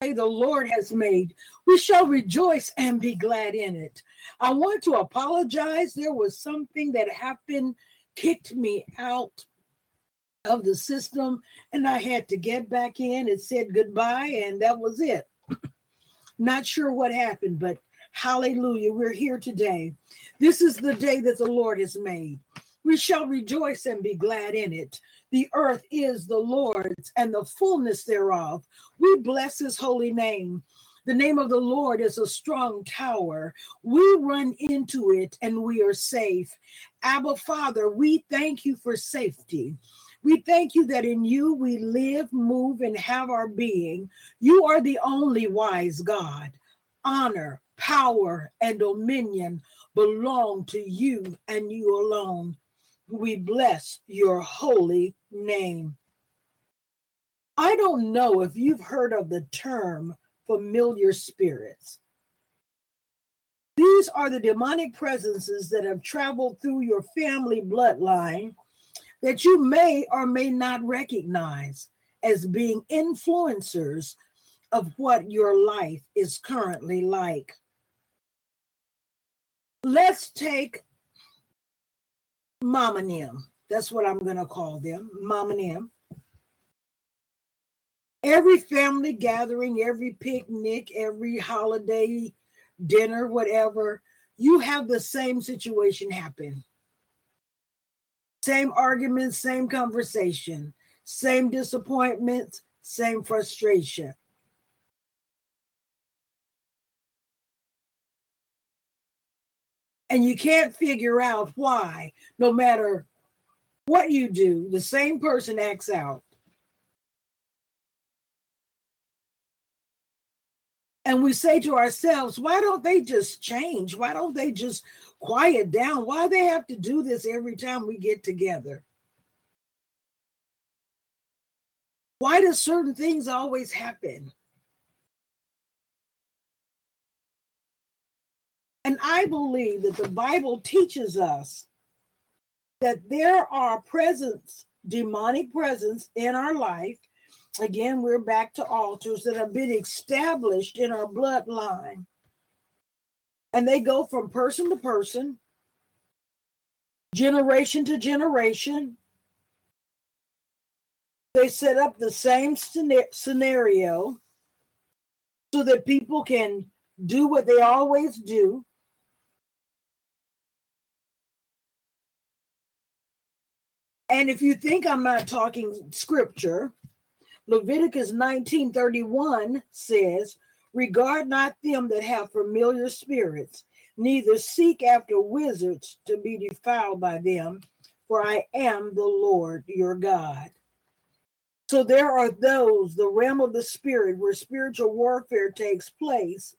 the Lord has made. We shall rejoice and be glad in it. I want to apologize. There was something that happened, kicked me out of the system, and I had to get back in. It said goodbye, and that was it. Not sure what happened, but hallelujah, we're here today. This is the day that the Lord has made. We shall rejoice and be glad in it. The earth is the Lord's and the fullness thereof. We bless his holy name. The name of the Lord is a strong tower. We run into it and we are safe. Abba, Father, we thank you for safety. We thank you that in you we live, move, and have our being. You are the only wise God. Honor, power, and dominion belong to you and you alone. We bless your holy name. I don't know if you've heard of the term familiar spirits. These are the demonic presences that have traveled through your family bloodline that you may or may not recognize as being influencers of what your life is currently like. Let's take Mama Nim. That's what I'm going to call them, Mama Nim. Every family gathering, every picnic, every holiday dinner, whatever, you have the same situation happen. Same arguments, same conversation, same disappointments, same frustration. And you can't figure out why, no matter what you do, the same person acts out. And we say to ourselves, why don't they just change? Why don't they just quiet down? Why they have to do this every time we get together? Why do certain things always happen? And I believe that the Bible teaches us that there are presence, demonic presence in our life. Again, we're back to altars that have been established in our bloodline. And they go from person to person, generation to generation. They set up the same scenario so that people can do what they always do And if you think I'm not talking scripture, Leviticus 19:31 says, "Regard not them that have familiar spirits, neither seek after wizards to be defiled by them, for I am the Lord your God." So there are those, the realm of the spirit, where spiritual warfare takes place.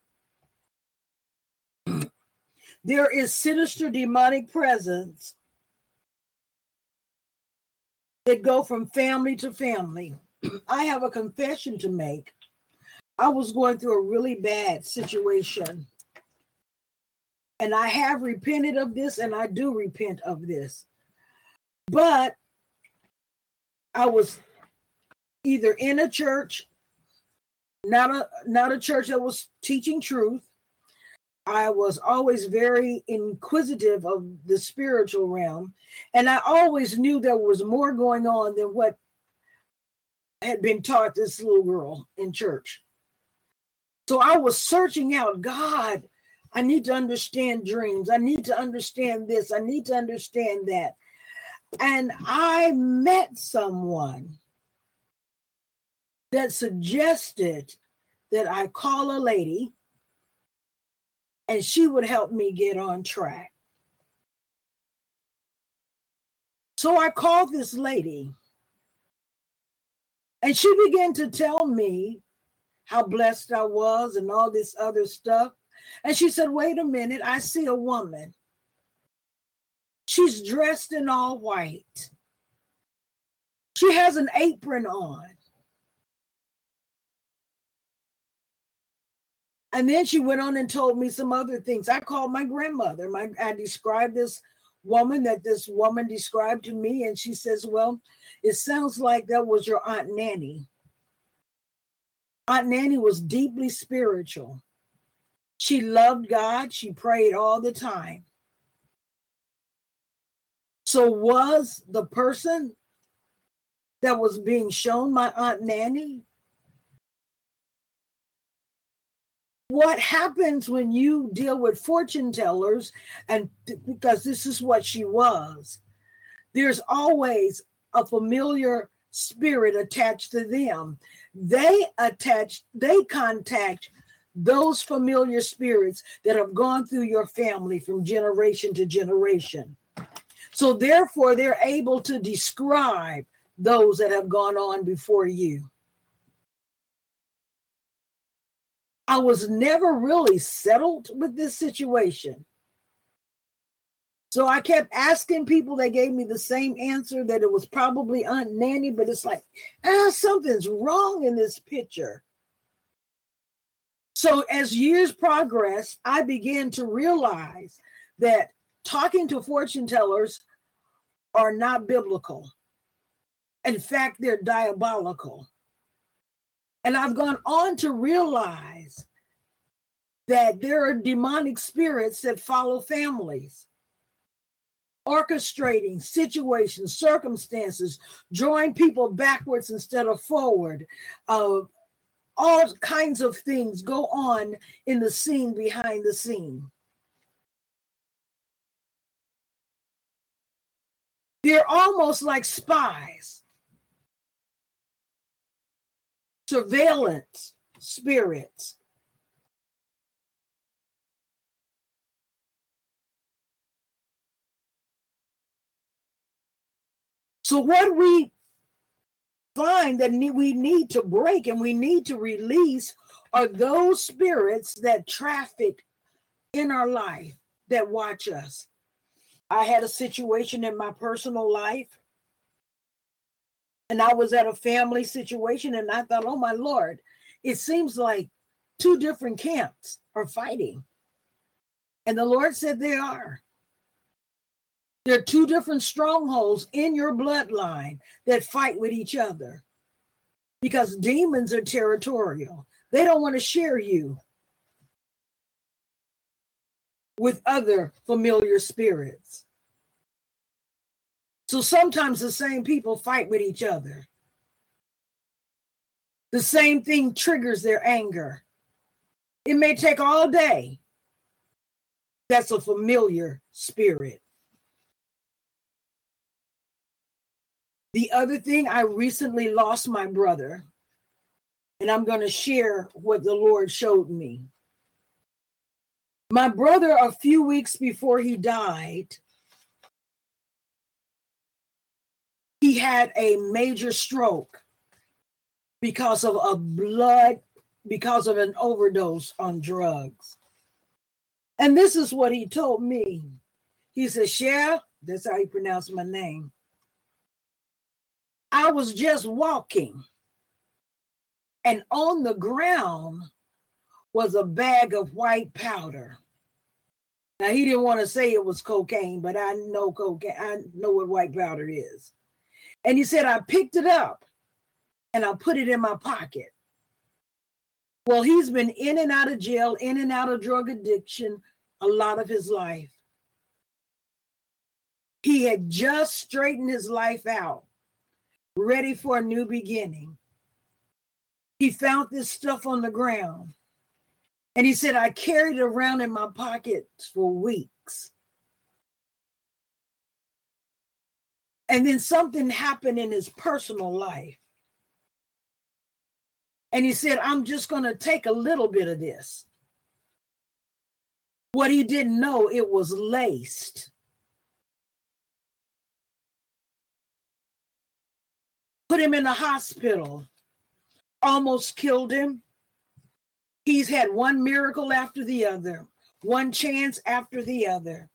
there is sinister demonic presence that go from family to family. I have a confession to make. I was going through a really bad situation. And I have repented of this, and I do repent of this. But I was either in a church, not a not a church that was teaching truth, I was always very inquisitive of the spiritual realm. And I always knew there was more going on than what had been taught this little girl in church. So I was searching out God. I need to understand dreams. I need to understand this. I need to understand that. And I met someone that suggested that I call a lady and she would help me get on track. So I called this lady, and she began to tell me how blessed I was and all this other stuff. And she said, Wait a minute, I see a woman. She's dressed in all white. She has an apron on. And then she went on and told me some other things. I called my grandmother. My I described this woman that this woman described to me, and she says, Well, it sounds like that was your Aunt Nanny. Aunt Nanny was deeply spiritual. She loved God, she prayed all the time. So, was the person that was being shown my Aunt Nanny? What happens when you deal with fortune tellers, and because this is what she was, there's always a familiar spirit attached to them. They attach, they contact those familiar spirits that have gone through your family from generation to generation. So, therefore, they're able to describe those that have gone on before you. I was never really settled with this situation. So I kept asking people, they gave me the same answer that it was probably Aunt Nanny, but it's like, ah, something's wrong in this picture. So as years progressed, I began to realize that talking to fortune tellers are not biblical. In fact, they're diabolical. And I've gone on to realize that there are demonic spirits that follow families orchestrating situations, circumstances, drawing people backwards instead of forward. Uh, all kinds of things go on in the scene behind the scene. They're almost like spies, surveillance spirits So, what we find that we need to break and we need to release are those spirits that traffic in our life that watch us. I had a situation in my personal life, and I was at a family situation, and I thought, oh my Lord, it seems like two different camps are fighting. And the Lord said they are. There are two different strongholds in your bloodline that fight with each other because demons are territorial. They don't want to share you with other familiar spirits. So sometimes the same people fight with each other. The same thing triggers their anger. It may take all day. That's a familiar spirit. The other thing, I recently lost my brother, and I'm going to share what the Lord showed me. My brother, a few weeks before he died, he had a major stroke because of a blood, because of an overdose on drugs. And this is what he told me. He said, Cher, that's how he pronounced my name. I was just walking, and on the ground was a bag of white powder. Now he didn't want to say it was cocaine, but I know cocaine. I know what white powder is. And he said, I picked it up and I put it in my pocket. Well, he's been in and out of jail, in and out of drug addiction a lot of his life. He had just straightened his life out ready for a new beginning. He found this stuff on the ground. And he said, I carried it around in my pockets for weeks. And then something happened in his personal life. And he said, I'm just going to take a little bit of this. What he didn't know, it was laced put him in the hospital, almost killed him. He's had one miracle after the other, one chance after the other.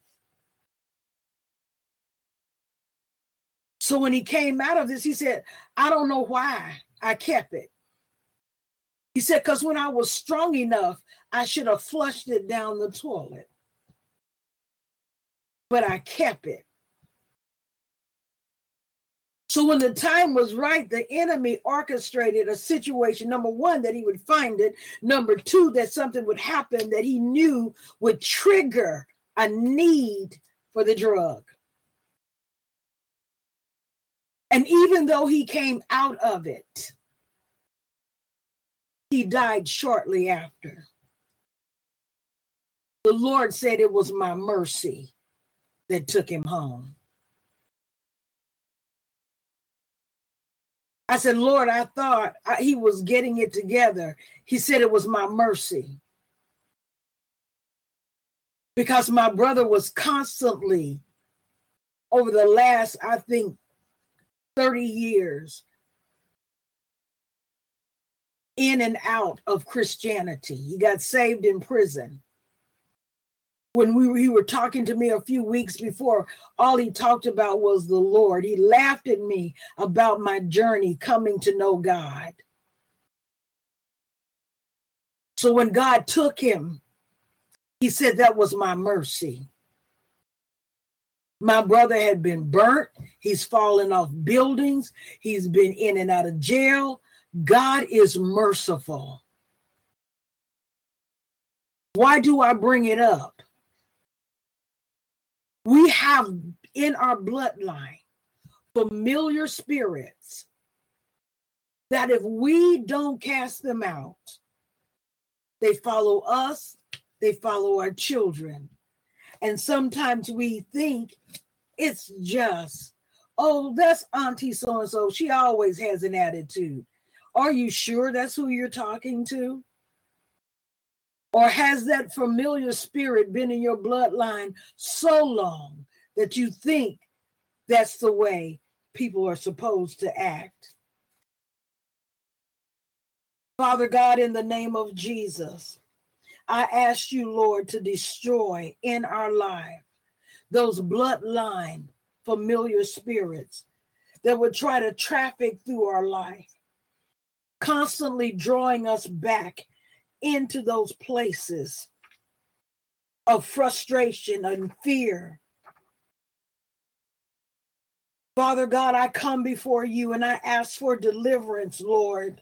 So when he came out of this, he said, I don't know why I kept it. He said, because when I was strong enough, I should have flushed it down the toilet. But I kept it. So when the time was right, the enemy orchestrated a situation. Number one, that he would find it. Number two, that something would happen that he knew would trigger a need for the drug. And even though he came out of it, he died shortly after. The Lord said it was my mercy that took him home. I said, Lord, I thought he was getting it together. He said it was my mercy. Because my brother was constantly, over the last, I think, 30 years, in and out of Christianity. He got saved in prison when we were, he were talking to me a few weeks before, all he talked about was the Lord. He laughed at me about my journey coming to know God. So when God took him, he said that was my mercy. My brother had been burnt. He's fallen off buildings. He's been in and out of jail. God is merciful. Why do I bring it up? We have in our bloodline familiar spirits that if we don't cast them out, they follow us, they follow our children. And sometimes we think it's just, oh, that's Auntie so and so. She always has an attitude. Are you sure that's who you're talking to? Or has that familiar spirit been in your bloodline so long that you think that's the way people are supposed to act? Father God, in the name of Jesus, I ask you, Lord, to destroy in our life those bloodline familiar spirits that would try to traffic through our life, constantly drawing us back into those places of frustration and fear. Father God, I come before you and I ask for deliverance, Lord,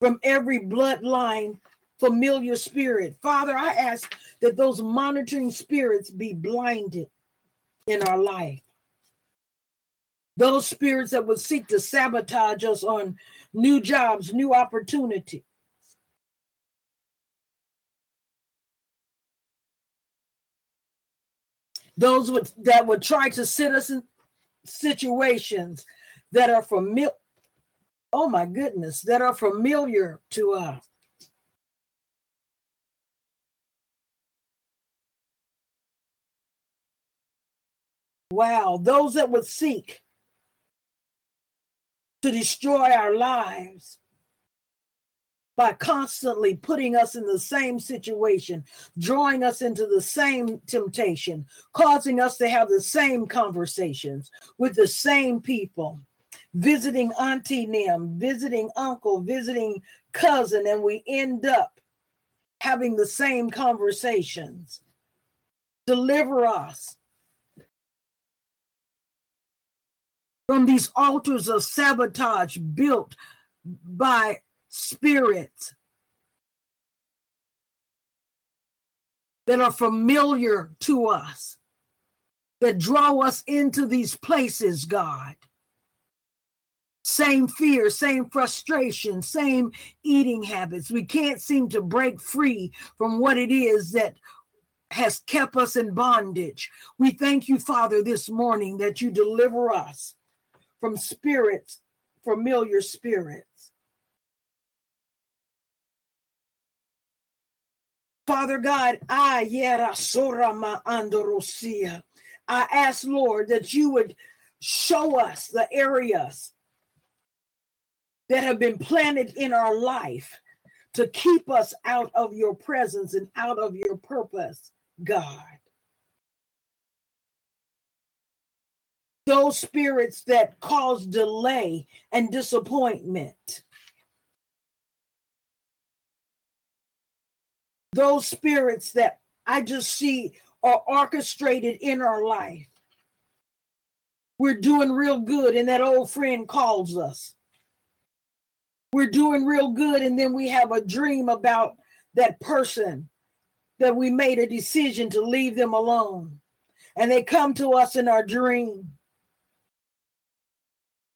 from every bloodline familiar spirit. Father, I ask that those monitoring spirits be blinded in our life. Those spirits that would seek to sabotage us on new jobs, new opportunities. Those that would try to sit us in situations that are familiar. Oh my goodness, that are familiar to us. Wow, those that would seek to destroy our lives by constantly putting us in the same situation, drawing us into the same temptation, causing us to have the same conversations with the same people, visiting Auntie Nim, visiting uncle, visiting cousin, and we end up having the same conversations. Deliver us from these altars of sabotage built by spirits that are familiar to us, that draw us into these places, God. Same fear, same frustration, same eating habits. We can't seem to break free from what it is that has kept us in bondage. We thank you, Father, this morning that you deliver us from spirits, familiar spirits. Father God, I I ask, Lord, that you would show us the areas that have been planted in our life to keep us out of your presence and out of your purpose, God. Those spirits that cause delay and disappointment. Those spirits that I just see are orchestrated in our life we're doing real good and that old friend calls us. We're doing real good and then we have a dream about that person that we made a decision to leave them alone. And they come to us in our dream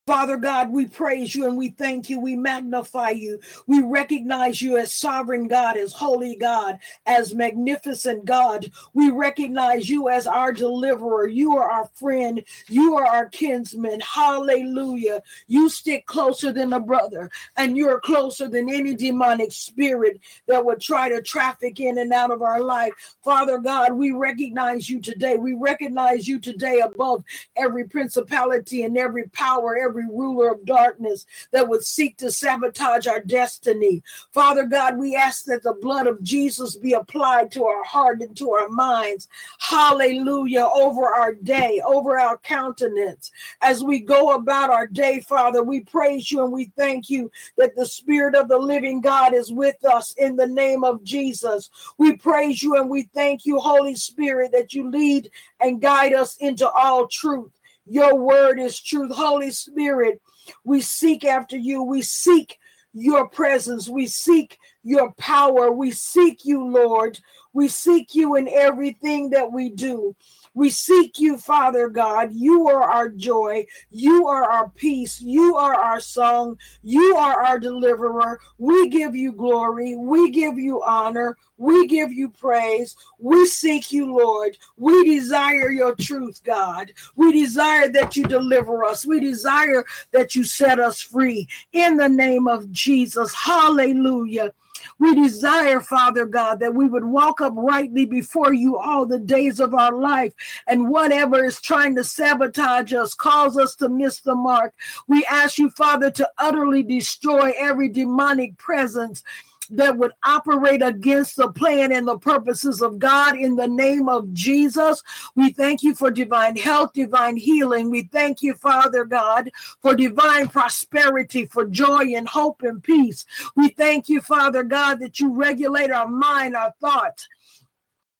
Father God, we praise you and we thank you. We magnify you. We recognize you as sovereign God, as holy God, as magnificent God. We recognize you as our deliverer. You are our friend. You are our kinsman. Hallelujah. You stick closer than a brother, and you're closer than any demonic spirit that would try to traffic in and out of our life. Father God, we recognize you today. We recognize you today above every principality and every power, every every ruler of darkness that would seek to sabotage our destiny. Father God, we ask that the blood of Jesus be applied to our heart and to our minds. Hallelujah. Over our day, over our countenance. As we go about our day, Father, we praise you and we thank you that the Spirit of the living God is with us in the name of Jesus. We praise you and we thank you, Holy Spirit, that you lead and guide us into all truth. Your word is truth. Holy Spirit, we seek after you. We seek your presence. We seek your power. We seek you, Lord. We seek you in everything that we do. We seek you, Father God. You are our joy. You are our peace. You are our song. You are our deliverer. We give you glory. We give you honor. We give you praise. We seek you, Lord. We desire your truth, God. We desire that you deliver us. We desire that you set us free in the name of Jesus. Hallelujah. We desire, Father God, that we would walk uprightly before you all the days of our life. And whatever is trying to sabotage us, cause us to miss the mark. We ask you, Father, to utterly destroy every demonic presence that would operate against the plan and the purposes of God in the name of Jesus. We thank you for divine health, divine healing. We thank you, Father God, for divine prosperity, for joy and hope and peace. We thank you, Father God, that you regulate our mind, our thoughts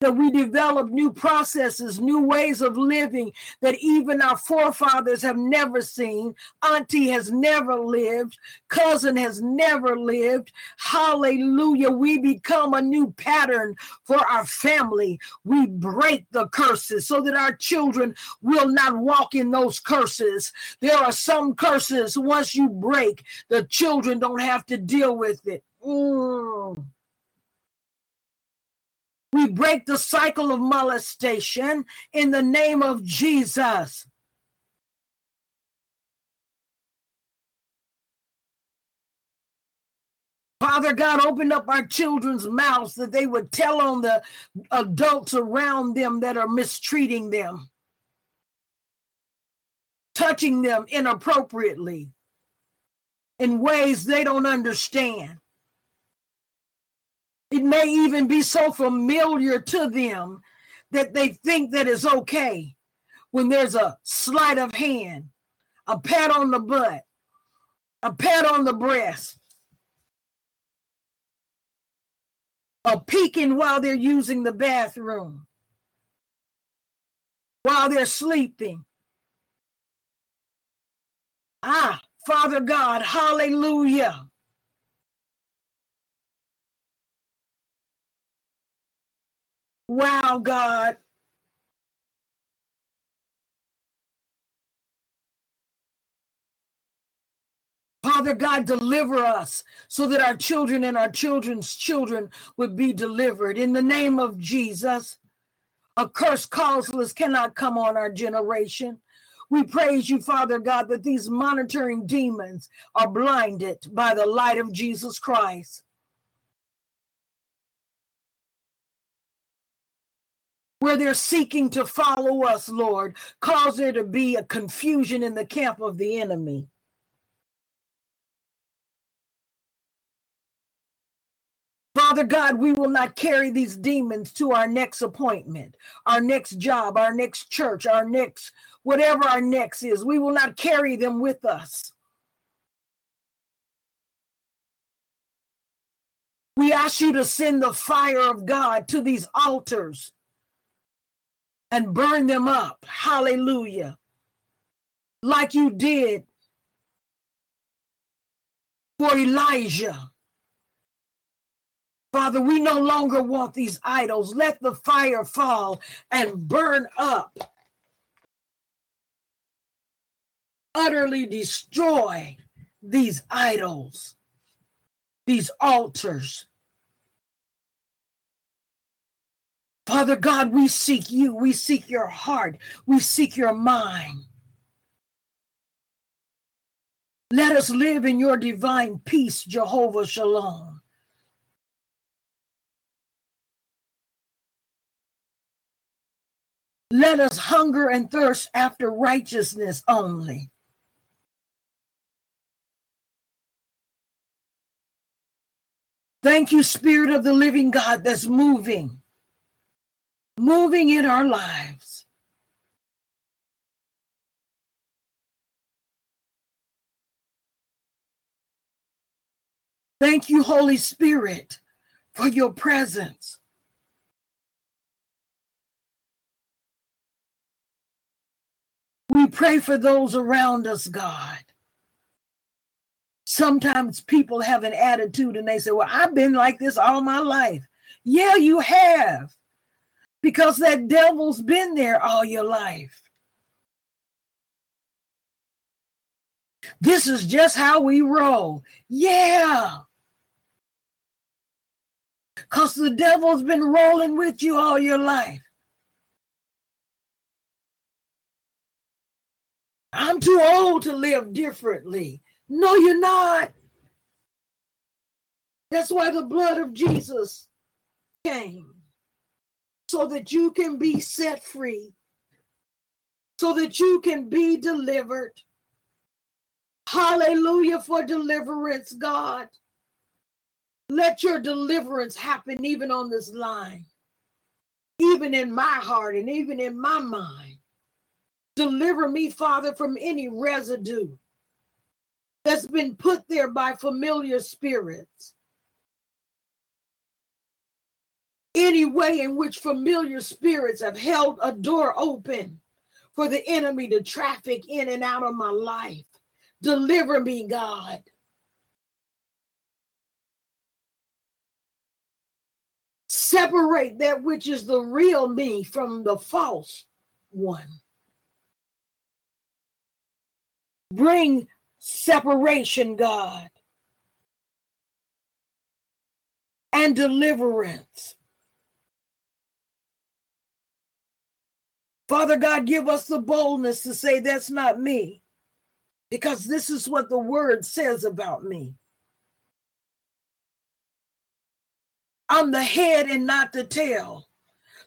that we develop new processes, new ways of living that even our forefathers have never seen, auntie has never lived, cousin has never lived. Hallelujah. We become a new pattern for our family. We break the curses so that our children will not walk in those curses. There are some curses, once you break, the children don't have to deal with it. Mm. Break the cycle of molestation in the name of Jesus. Father God, open up our children's mouths that they would tell on the adults around them that are mistreating them, touching them inappropriately in ways they don't understand. It may even be so familiar to them that they think that it's okay when there's a sleight of hand, a pat on the butt, a pat on the breast, a peeking while they're using the bathroom, while they're sleeping. Ah, Father God, hallelujah. Wow, God. Father God, deliver us so that our children and our children's children would be delivered. In the name of Jesus, a curse causeless cannot come on our generation. We praise you, Father God, that these monitoring demons are blinded by the light of Jesus Christ. Where they're seeking to follow us, Lord. Cause there to be a confusion in the camp of the enemy. Father God, we will not carry these demons to our next appointment, our next job, our next church, our next, whatever our next is. We will not carry them with us. We ask you to send the fire of God to these altars and burn them up. Hallelujah. like you did for Elijah. Father, we no longer want these idols. Let the fire fall and burn up, utterly destroy these idols, these altars. Father God, we seek you. We seek your heart. We seek your mind. Let us live in your divine peace, Jehovah Shalom. Let us hunger and thirst after righteousness only. Thank you, Spirit of the living God, that's moving, moving in our lives. Thank you, Holy Spirit, for your presence. We pray for those around us, God. Sometimes people have an attitude and they say, Well, I've been like this all my life. Yeah, you have, because that devil's been there all your life. This is just how we roll. Yeah. Because the devil's been rolling with you all your life. I'm too old to live differently. No, you're not. That's why the blood of Jesus came so that you can be set free, so that you can be delivered. Hallelujah for deliverance, God. Let your deliverance happen even on this line, even in my heart and even in my mind. Deliver me, Father, from any residue that's been put there by familiar spirits. Any way in which familiar spirits have held a door open for the enemy to traffic in and out of my life. Deliver me, God. Separate that which is the real me from the false one. Bring separation, God, and deliverance. Father God, give us the boldness to say, That's not me, because this is what the word says about me. I'm the head and not the tail.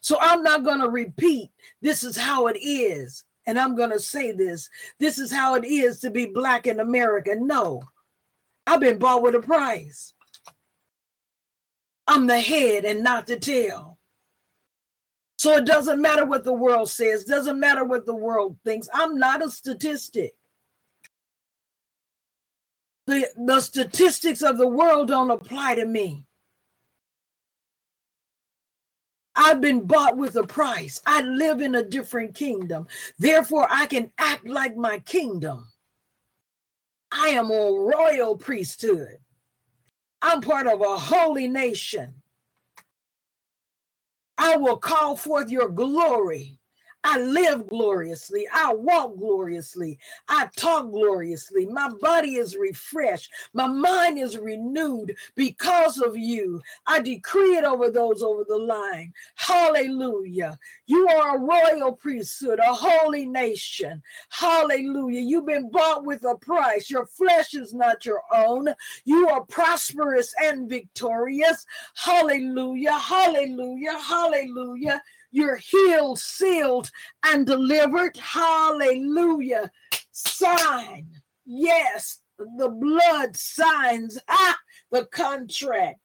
So I'm not going to repeat, This is how it is and I'm going to say this this is how it is to be black in America. No, I've been bought with a price. I'm the head and not the tail. So it doesn't matter what the world says, doesn't matter what the world thinks. I'm not a statistic. The, the statistics of the world don't apply to me. I've been bought with a price. I live in a different kingdom. Therefore, I can act like my kingdom. I am a royal priesthood. I'm part of a holy nation. I will call forth your glory. I live gloriously. I walk gloriously. I talk gloriously. My body is refreshed. My mind is renewed because of you. I decree it over those over the line. Hallelujah. You are a royal priesthood, a holy nation. Hallelujah. You've been bought with a price. Your flesh is not your own. You are prosperous and victorious. Hallelujah. Hallelujah. Hallelujah. You're healed, sealed, and delivered. Hallelujah. Sign. Yes, the blood signs ah, the contract.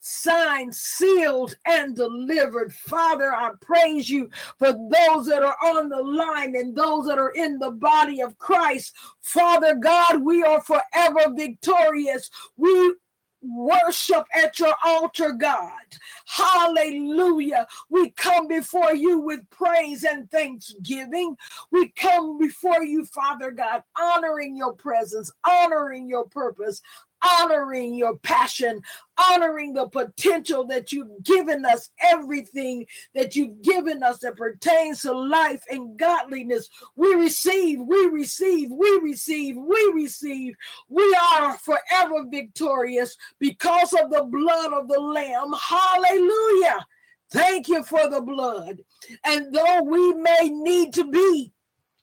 Signed, sealed, and delivered. Father, I praise you for those that are on the line and those that are in the body of Christ. Father God, we are forever victorious. We worship at your altar, God. Hallelujah. We come before you with praise and thanksgiving. We come before you, Father God, honoring your presence, honoring your purpose, honoring your passion, honoring the potential that you've given us, everything that you've given us that pertains to life and godliness. We receive, we receive, we receive, we receive. We are forever victorious because of the blood of the Lamb. Hallelujah. Thank you for the blood. And though we may need to be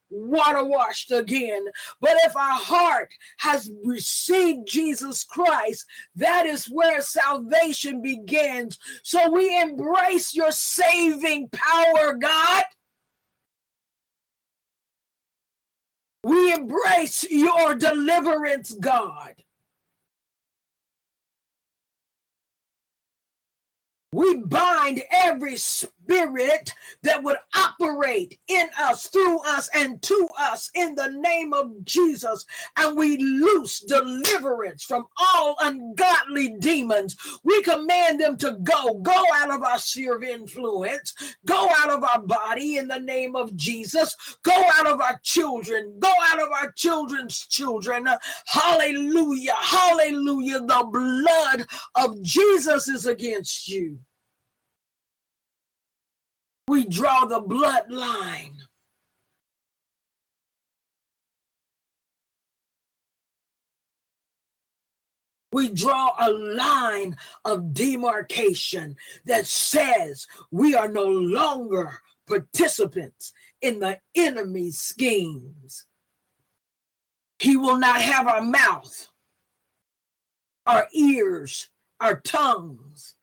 water washed again. But if our heart has received Jesus Christ, that is where salvation begins. So we embrace your saving power, God. We embrace your deliverance, God. We bind every spirit that would operate in us, through us, and to us in the name of Jesus. And we loose deliverance from all ungodly demons. We command them to go, go out of our sphere of influence, go out of our body in the name of Jesus, go out of our children, go out of our children's children. Hallelujah, hallelujah. The blood of Jesus is against you we draw the bloodline. We draw a line of demarcation that says we are no longer participants in the enemy's schemes. He will not have our mouth, our ears, our tongues,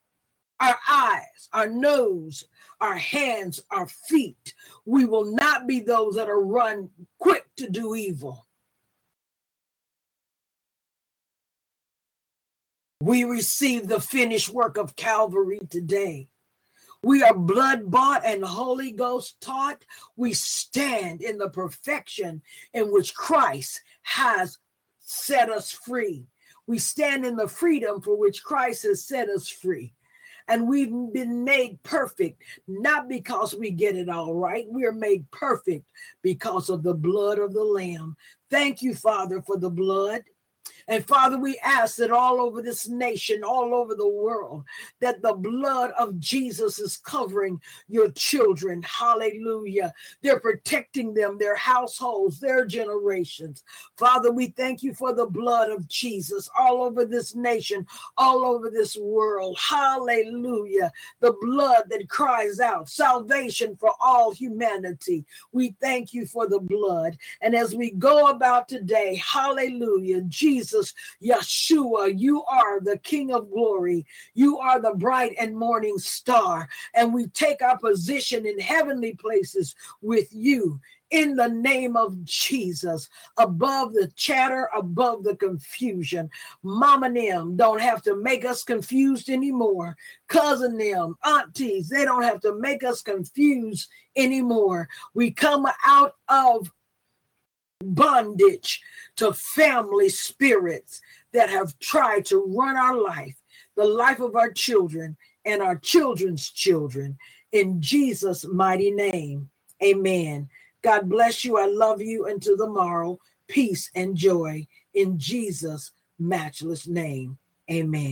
our eyes, our nose, our hands, our feet. We will not be those that are run quick to do evil. We receive the finished work of Calvary today. We are blood bought and Holy Ghost taught. We stand in the perfection in which Christ has set us free. We stand in the freedom for which Christ has set us free and we've been made perfect, not because we get it all right. We are made perfect because of the blood of the Lamb. Thank you, Father, for the blood. And Father, we ask that all over this nation, all over the world, that the blood of Jesus is covering your children. Hallelujah. They're protecting them, their households, their generations. Father, we thank you for the blood of Jesus all over this nation, all over this world. Hallelujah. The blood that cries out salvation for all humanity. We thank you for the blood. And as we go about today, hallelujah, Jesus Jesus, Yeshua, you are the King of glory. You are the bright and morning star. And we take our position in heavenly places with you in the name of Jesus, above the chatter, above the confusion. Mama and them don't have to make us confused anymore. Cousin them, aunties, they don't have to make us confused anymore. We come out of bondage to family spirits that have tried to run our life, the life of our children and our children's children. In Jesus' mighty name, amen. God bless you. I love you until tomorrow. Peace and joy in Jesus' matchless name. Amen.